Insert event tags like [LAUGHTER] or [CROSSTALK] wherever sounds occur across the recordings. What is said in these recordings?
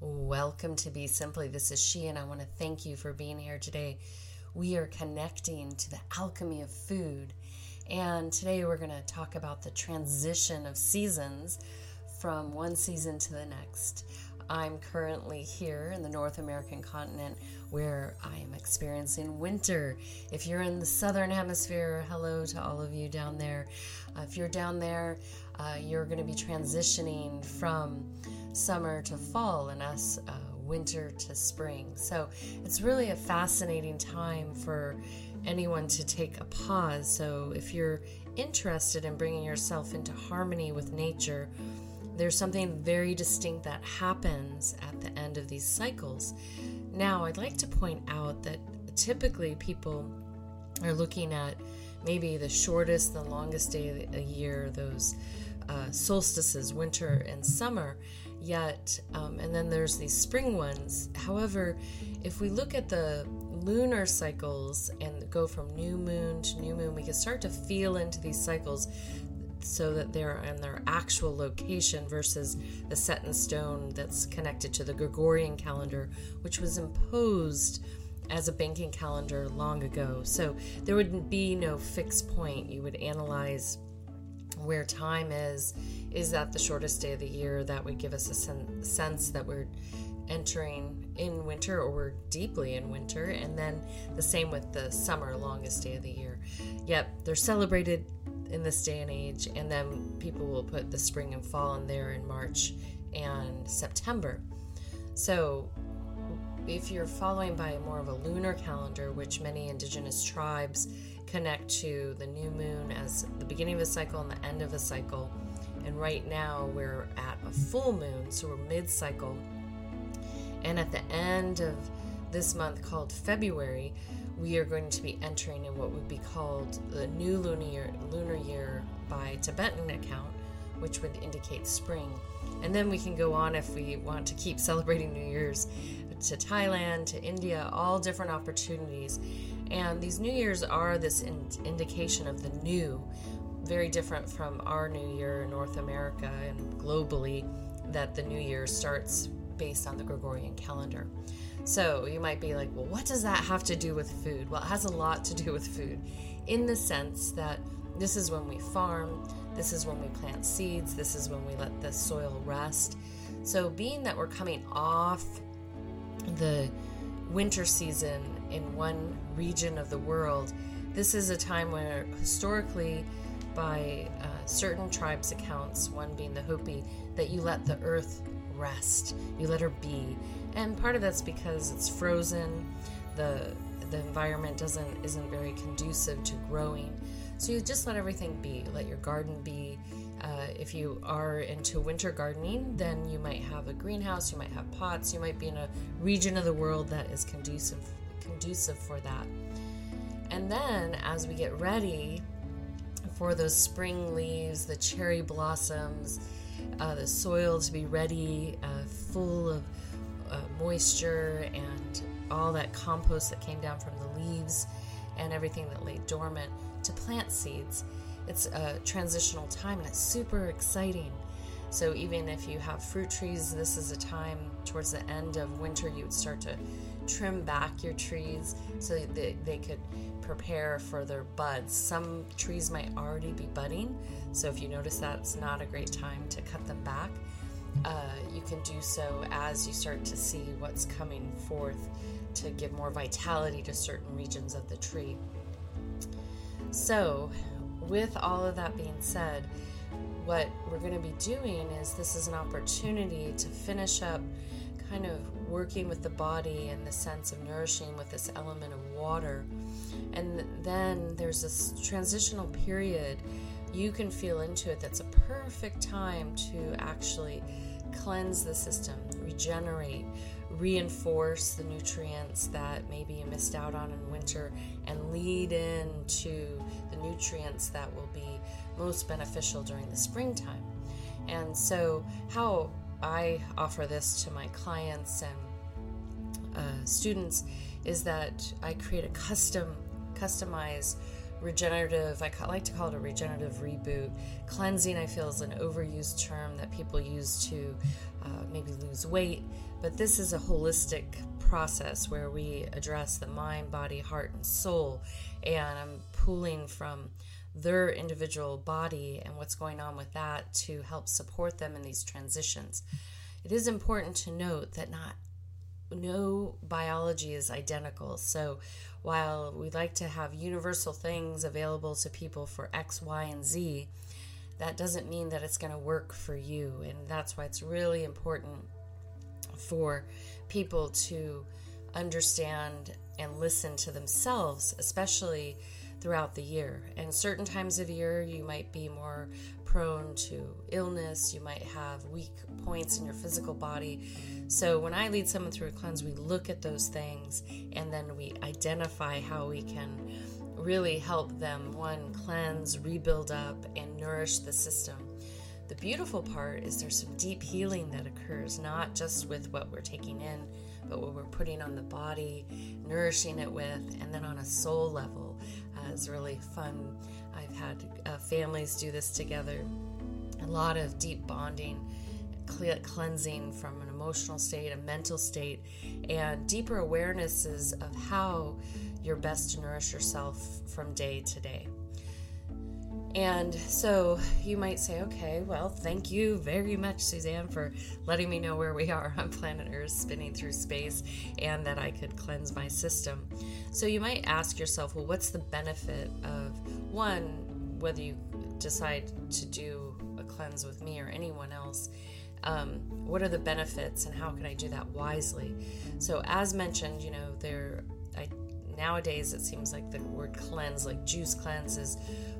Welcome to Be Simply. This is she, and I want to thank you for being here today. We are connecting to the alchemy of food, and today we're going to talk about the transition of seasons from one season to the next. I'm currently here in the North American continent where I am experiencing winter. If you're in the southern hemisphere, hello to all of you down there. Uh, if you're down there, uh, you're going to be transitioning from summer to fall and us uh, winter to spring. So it's really a fascinating time for anyone to take a pause. So if you're interested in bringing yourself into harmony with nature, there's something very distinct that happens at the end of these cycles. Now, I'd like to point out that typically people are looking at maybe the shortest, the longest day of the year, those uh, solstices, winter and summer, yet, um, and then there's these spring ones. However, if we look at the lunar cycles and go from new moon to new moon, we can start to feel into these cycles so that they're in their actual location versus the set in stone that's connected to the Gregorian calendar, which was imposed as a banking calendar long ago. So there would be no fixed point. You would analyze where time is. Is that the shortest day of the year? That would give us a sen- sense that we're entering in winter or we're deeply in winter. And then the same with the summer, longest day of the year. Yep, they're celebrated in this day and age, and then people will put the spring and fall in there in March and September. So, if you're following by more of a lunar calendar, which many indigenous tribes connect to the new moon as the beginning of a cycle and the end of a cycle, and right now we're at a full moon, so we're mid cycle. And at the end of this month called February, we are going to be entering in what would be called the new lunar lunar year by Tibetan account, which would indicate spring. And then we can go on if we want to keep [LAUGHS] celebrating New Year's to Thailand, to India, all different opportunities. And these New Years are this in- indication of the new, very different from our New Year in North America and globally, that the New Year starts based on the Gregorian calendar. So you might be like, well, what does that have to do with food? Well, it has a lot to do with food in the sense that this is when we farm, this is when we plant seeds, this is when we let the soil rest. So, being that we're coming off the winter season in one region of the world, this is a time where historically, by uh, certain tribes' accounts, one being the Hopi, that you let the earth rest, you let her be and part of that's because it's frozen. the The environment doesn't isn't very conducive to growing, so you just let everything be. Let your garden be. Uh, if you are into winter gardening, then you might have a greenhouse, you might have pots, you might be in a region of the world that is conducive conducive for that. And then as we get ready for those spring leaves, the cherry blossoms, uh, the soil to be ready, uh, full of uh, moisture and all that compost that came down from the leaves and everything that lay dormant to plant seeds. It's a transitional time and it's super exciting. So, even if you have fruit trees, this is a time towards the end of winter you would start to trim back your trees so that they could prepare for their buds. Some trees might already be budding, so if you notice that's not a great time to cut them back uh, you can do so as you start to see what's coming forth to give more vitality to certain regions of the tree. So, with all of that being said, what we're going to be doing is this is an opportunity to finish up kind of working with the body and the sense of nourishing with this element of water. And then there's this transitional period you can feel into it that's a perfect time to actually cleanse the system, regenerate, reinforce the nutrients that maybe you missed out on in winter, and lead into the nutrients that will be most beneficial during the springtime. And so, how I offer this to my clients and uh, students is that I create a custom, customized regenerative, I like to call it a regenerative reboot. Cleansing, I feel, is an overused term that people use to uh, maybe lose weight, But this is a holistic process where we address the mind, body, heart, and soul. And I'm pulling from their individual body and what's going on with that to help support them in these transitions. It is important to note that not no biology is identical. So while we like to have universal things available to people for X, Y, and Z, that doesn't mean that it's going to work for you. And that's why it's really important for people to understand and listen to themselves, especially throughout the year. And certain times of year, you might be more prone to illness, you might have weak points in your physical body. So, when I lead someone through a cleanse, we look at those things and then we identify how we can really help them one, cleanse, rebuild up, and nourish the system. The beautiful part is there's some deep healing that occurs, not just with what we're taking in, but what we're putting on the body, nourishing it with, and then on a soul level is really fun. I've had uh, families do this together. A lot of deep bonding, cleansing from an emotional state, a mental state, and deeper awarenesses of how you're best to nourish yourself from day to day. And so you might say, okay, well, thank you very much, Suzanne, for letting me know where we are on planet Earth, spinning through space, and that I could cleanse my system. So you might ask yourself, well, what's the benefit of one, whether you decide to do a cleanse with me or anyone else? Um, what are the benefits and how can I do that wisely? So, as mentioned, you know, there, I nowadays it seems like the word cleanse, like juice cleanse, is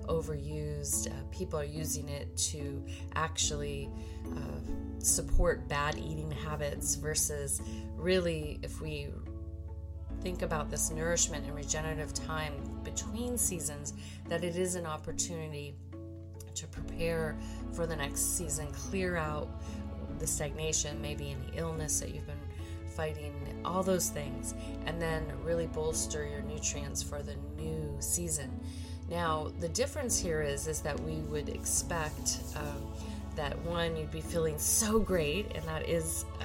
overused. Uh, people are using it to actually uh, support bad eating habits versus really, if we think about this nourishment and regenerative time between seasons, that it is an opportunity to prepare for the next season, clear out the stagnation, maybe any illness that you've been fighting, all those things, and then really bolster your nutrients for the new season. Now, the difference here is is that we would expect um, that one you'd be feeling so great, and that is. Uh,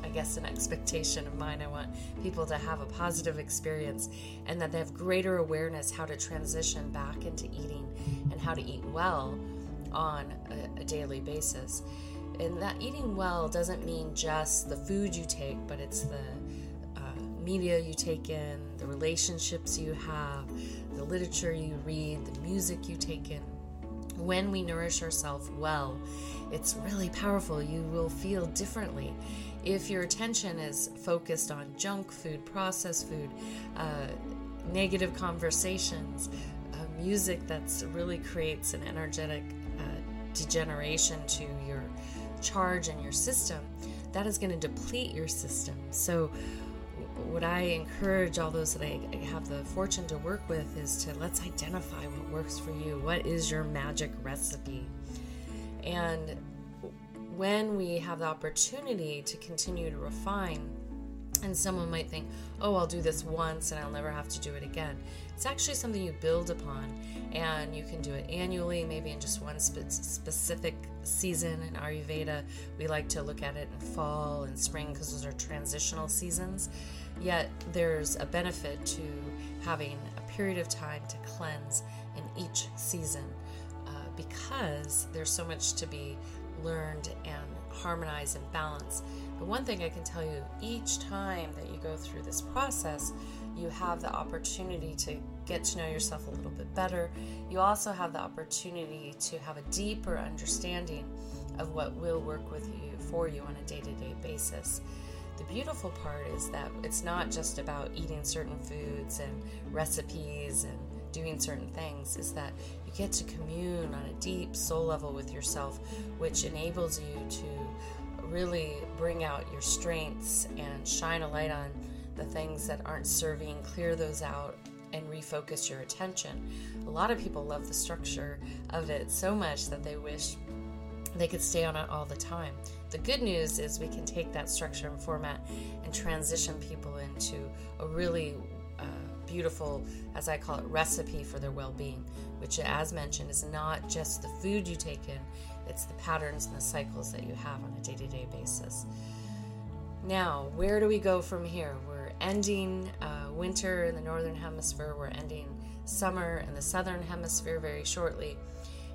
I guess an expectation of mine. I want people to have a positive experience and that they have greater awareness how to transition back into eating and how to eat well on a, a daily basis. And that eating well doesn't mean just the food you take, but it's the uh, media you take in, the relationships you have, literature you read, the music you take in. When we nourish ourselves well, it's really powerful. You will feel differently. If your attention is focused on junk food, processed food, uh, negative conversations, uh, music that really creates an energetic uh, degeneration to your charge and your system, that is going to deplete your system. So, what I encourage all those that I have the fortune to work with is to let's identify what works for you. What is your magic recipe? And when we have the opportunity to continue to refine, and someone might think, oh, I'll do this once and I'll never have to do it again. It's actually something you build upon, and you can do it annually, maybe in just one spe- specific season. In Ayurveda, we like to look at it in fall and spring because those are transitional seasons. Yet, there's a benefit to having a period of time to cleanse in each season uh, because there's so much to be learned and harmonized and balanced. But one thing I can tell you each time that you go through this process, you have the opportunity to get to know yourself a little bit better. You also have the opportunity to have a deeper understanding of what will work with you for you on a day to day basis. The beautiful part is that it's not just about eating certain foods and recipes and doing certain things, is that you get to commune on a deep soul level with yourself, which enables you to really bring out your strengths and shine a light on the things that aren't serving, clear those out, and refocus your attention. A lot of people love the structure of it so much that they wish they could stay on it all the time. The good news is we can take that structure and format and transition people into a really uh, beautiful, as I call it, recipe for their well being, which, as mentioned, is not just the food you take in, it's the patterns and the cycles that you have on a day to day basis. Now, where do we go from here? We're ending uh, winter in the northern hemisphere, we're ending summer in the southern hemisphere very shortly.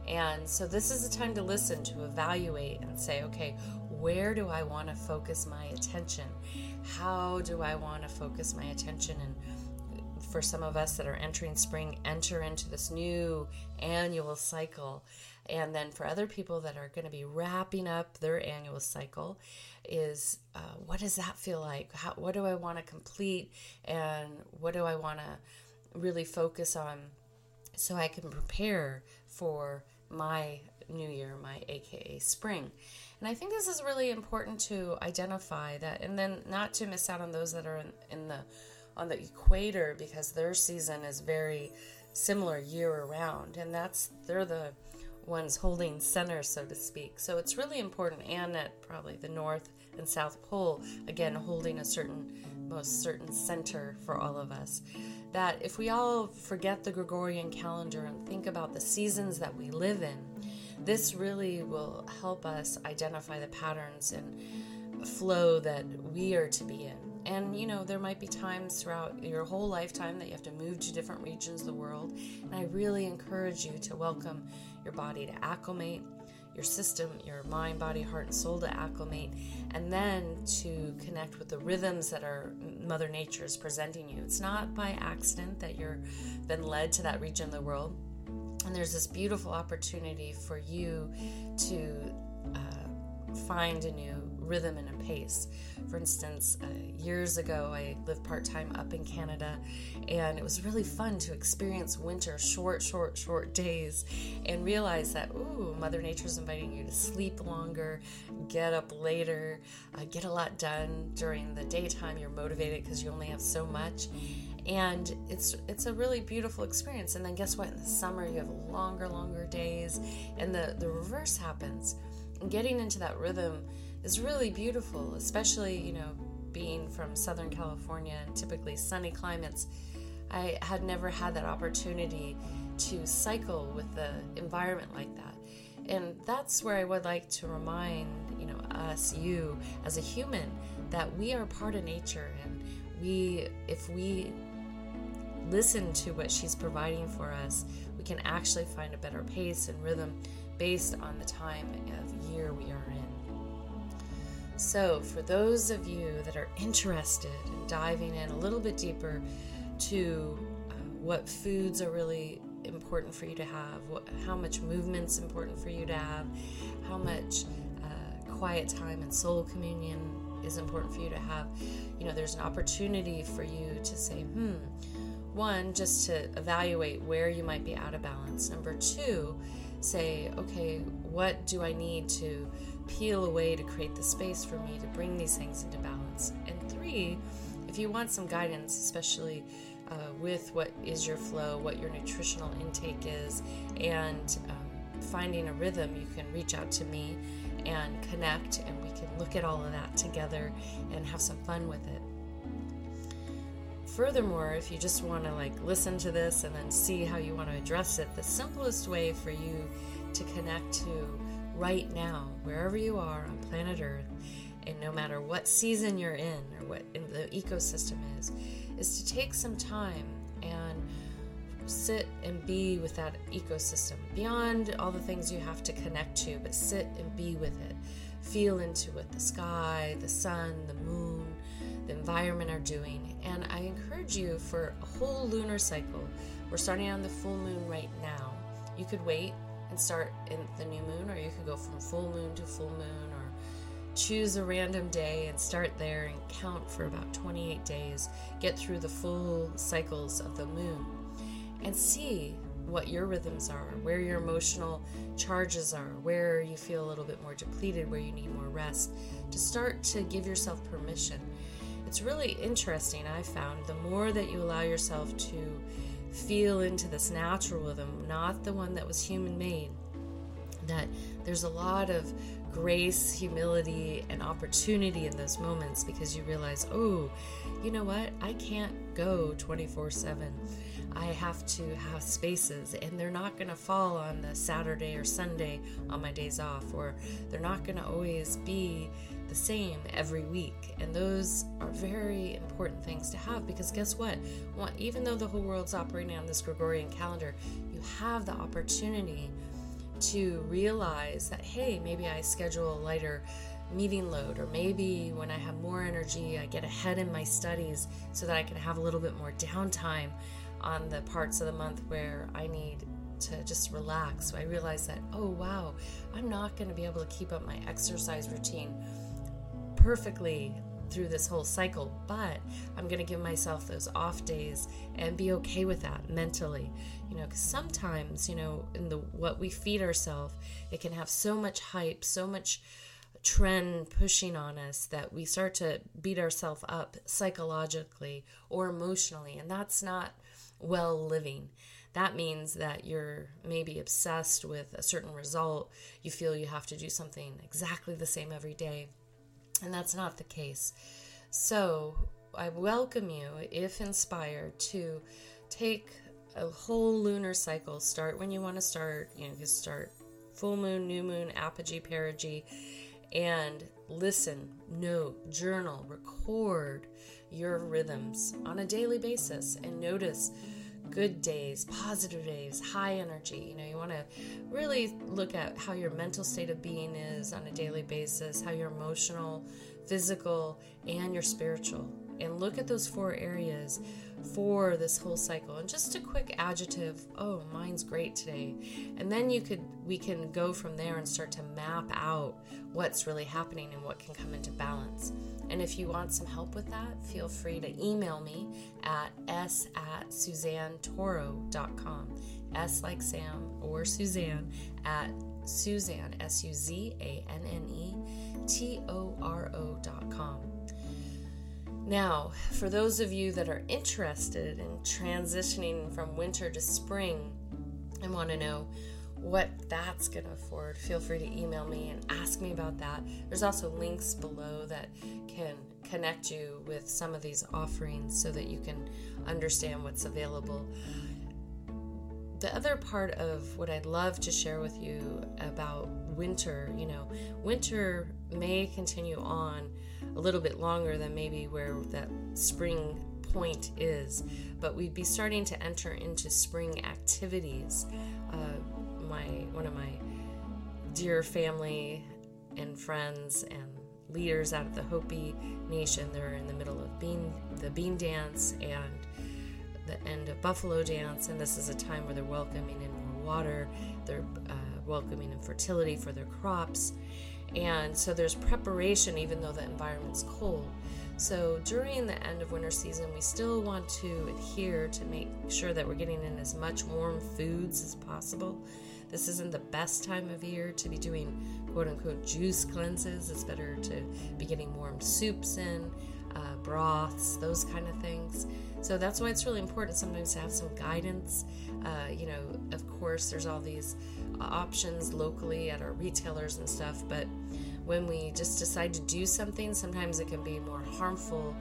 And so, this is a time to listen, to evaluate, and say, okay, where do I want to focus my attention? How do I want to focus my attention? And for some of us that are entering spring, enter into this new annual cycle. And then for other people that are going to be wrapping up their annual cycle, is uh, what does that feel like? How, what do I want to complete? And what do I want to really focus on so I can prepare for my new year, my AKA spring? And I think this is really important to identify that, and then not to miss out on those that are in, in the on the equator because their season is very similar year around, and that's they're the ones holding center, so to speak. So it's really important, and at probably the North and South Pole, again holding a certain most certain center for all of us. That if we all forget the Gregorian calendar and think about the seasons that we live in, this really will help us identify the patterns and flow that we are to be in. And you know, there might be times throughout your whole lifetime that you have to move to different regions of the world. And I really encourage you to welcome your body to acclimate, your system, your mind, body, heart, and soul to acclimate, and then to connect with the rhythms that are Mother Nature is presenting you. It's not by accident that you're been led to that region of the world and there's this beautiful opportunity for you to uh, find a new rhythm and a pace. For instance, uh, years ago, I lived part time up in Canada, and it was really fun to experience winter, short, short, short days, and realize that, ooh, Mother Nature's inviting you to sleep longer, get up later, uh, get a lot done during the daytime. You're motivated because you only have so much and it's it's a really beautiful experience and then guess what in the summer you have longer longer days and the the reverse happens and getting into that rhythm is really beautiful especially you know being from southern california and typically sunny climates. I had never had that opportunity to cycle with the environment like that. And that's where i would like to remind you know us you as a human that we are part of nature. And we if we listen to what she's providing for us, we can actually find a better pace and rhythm based on the time of year we are in. So, for those of you that are interested in diving in a little bit deeper to uh, what foods are really important for you to have, what, how much movement's important for you to have, how much uh, quiet time and soul communion is important for you to have, you know, there's an opportunity for you to say, hmm, one, just to evaluate where you might be out of balance. Number two, say, okay, what do I need to peel away to create the space for me to bring these things into balance? And three, if you want some guidance, especially uh, with what is your flow, what your nutritional intake is, and um, finding a rhythm, you can reach out to me and connect, and we can look at all of that together and have some fun with it furthermore, if you just want to like listen to this and then see how you want to address it, the simplest way for you to connect to right now, wherever you are on planet Earth, and no matter what season you're in or what the ecosystem is, is to take some time and sit and be with that ecosystem beyond all the things you have to connect to, but sit and be with it. Feel into it the sky, the sun, the moon, the environment are doing. And I encourage you for a whole lunar cycle. We're starting on the full moon right now. You could wait start in the new moon, or you could go from full moon to full moon, or choose a random day and start there and count for about 28 days. Get through the full cycles of the moon and see what your rhythms are, where your emotional charges are, where you feel a little bit more depleted, where you need more rest, to start to give yourself permission it's really interesting, I found. The more that you allow yourself to feel into this natural rhythm, not the one that was human made, that there's a lot of grace, humility, and opportunity in those moments because you realize, oh, you know what? I can't go 24 7. I have to have spaces, and they're not going to fall on the Saturday or Sunday on my days off, or they're not going to always be the same every week. And those are very important things to have because guess what? Even though the whole world's operating on this Gregorian calendar, you have the opportunity to realize that, hey, maybe I schedule a lighter meeting load, or maybe when I have more energy, I get ahead in my studies so that I can have a little bit more downtime on the parts of the month where I need to just relax. I realized that, oh wow, I'm not going to be able to keep up my exercise routine perfectly through this whole cycle, but I'm going to give myself those off days and be okay with that mentally. You know, cuz sometimes, you know, in the what we feed ourselves, it can have so much hype, so much trend pushing on us that we start to beat ourselves up psychologically or emotionally, and that's not well living that means that you're maybe obsessed with a certain result. You feel you have to do something exactly the same every day, and that's not the case. So, I welcome you, if inspired, to take a whole lunar cycle. Start when you want to start. You know, you start full moon, new moon, apogee, perigee, and listen, note, journal, record your rhythms on a daily basis and notice good days, positive days, high energy. You know, you want to really look at how your mental state of being is on a daily basis, how your emotional, physical, and your spiritual. And look at those four areas for this whole cycle. And just a quick adjective, oh, mine's great today. And then you could we can go from there and start to map out what's really happening and what can come into balance. And if you want some help with that, feel free to email me at s at suzannetoro.com. S like Sam or Suzanne at Suzanne, S U Z A Now, for those of you that are interested in transitioning from winter to spring and want to know what that's going to afford, feel free to email me and ask me about that. There's also links below that can connect you with some of these offerings so that you can understand what's available. The other part of what I'd love to share with you about winter, you know, winter may continue on a little bit longer than maybe where that spring point is, but we'd be starting to enter into spring activities. Uh, my one of my dear family and friends and leaders out of the Hopi Nation. They're in the middle of bean the bean dance and the end of buffalo dance, and this is a time where they're welcoming in more water. They're uh, welcoming in fertility for their crops, and so there's preparation even though the environment's cold. So during the end of winter season, we still want to adhere to make sure that we're getting in as much warm foods as possible this isn't the best time of year to be doing quote unquote juice cleanses. It's better to be getting warm soups in, uh, broths, those kind of things. So that's why it's really important sometimes to have some guidance. Uh, you know, of course, there's all these options locally at our retailers and stuff, but when we just decide to do something, sometimes it can be more harmful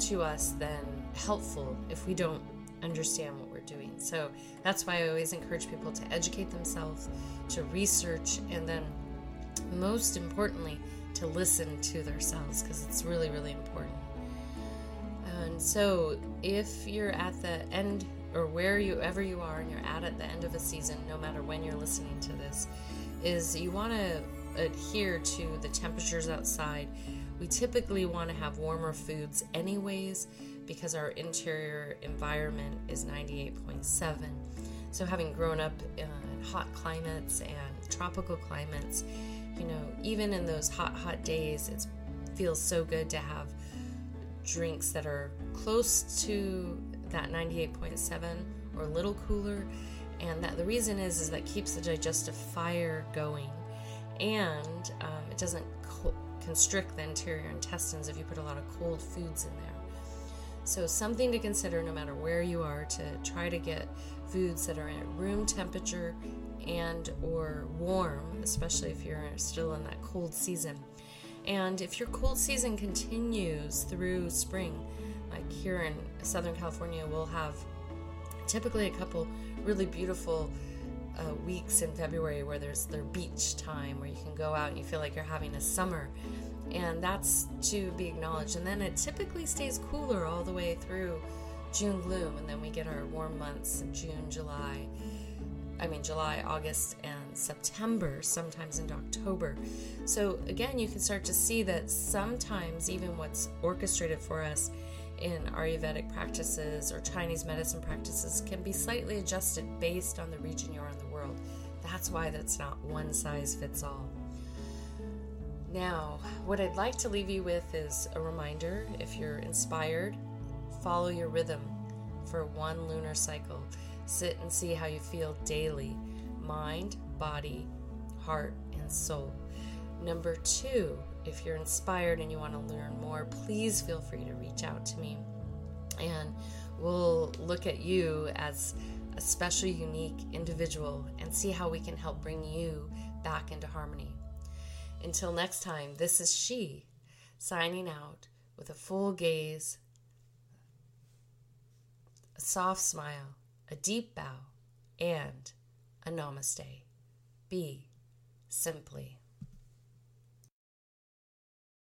to us than helpful if we don't understand what we're doing. So that's why I always encourage people to educate themselves, to research, and then most importantly, to listen to themselves because it's really, really important. And so if you're at the end or where you ever you are and you're at at the end of a season, no matter when you're listening to this, is you want to adhere to the temperatures outside. We typically want to have warmer foods anyways because our interior environment is 98.7. So, having grown up in hot climates and tropical climates, you know, even in those hot, hot days, it feels so good to have drinks that are close to that 98.7 or a little cooler. And that the reason is is that keeps the digestive fire going, and um, it doesn't co- constrict the interior intestines if you put a lot of cold foods in there. So, something to consider no matter where you are to try to get foods that are at room temperature and or warm, especially if you're still in that cold season. And if your cold season continues through spring, like here in Southern California, we'll have typically a couple really beautiful uh, weeks in February where there's their beach time where you can go out and you feel like you're having a summer And that's to be acknowledged. And then it typically stays cooler all the way through June gloom, and then we get our warm months of June, July. I mean, July, August, and September, sometimes into October. So, again, you can start to see that sometimes even what's orchestrated for us in Ayurvedic practices or Chinese medicine practices can be slightly adjusted based on the region you're in the world. That's why that's not one size fits all. Now, what I'd like to leave you with is a reminder if you're inspired, follow your rhythm for one lunar cycle. Sit and see how you feel daily mind, body, heart, and soul. Number two, if you're inspired and you want to learn more, please feel free to reach out to me. And we'll look at you as a special, unique individual and see how we can help bring you back into harmony. Until next time, this is She signing out with a full gaze, a soft smile, a deep bow, and a namaste. Be simply.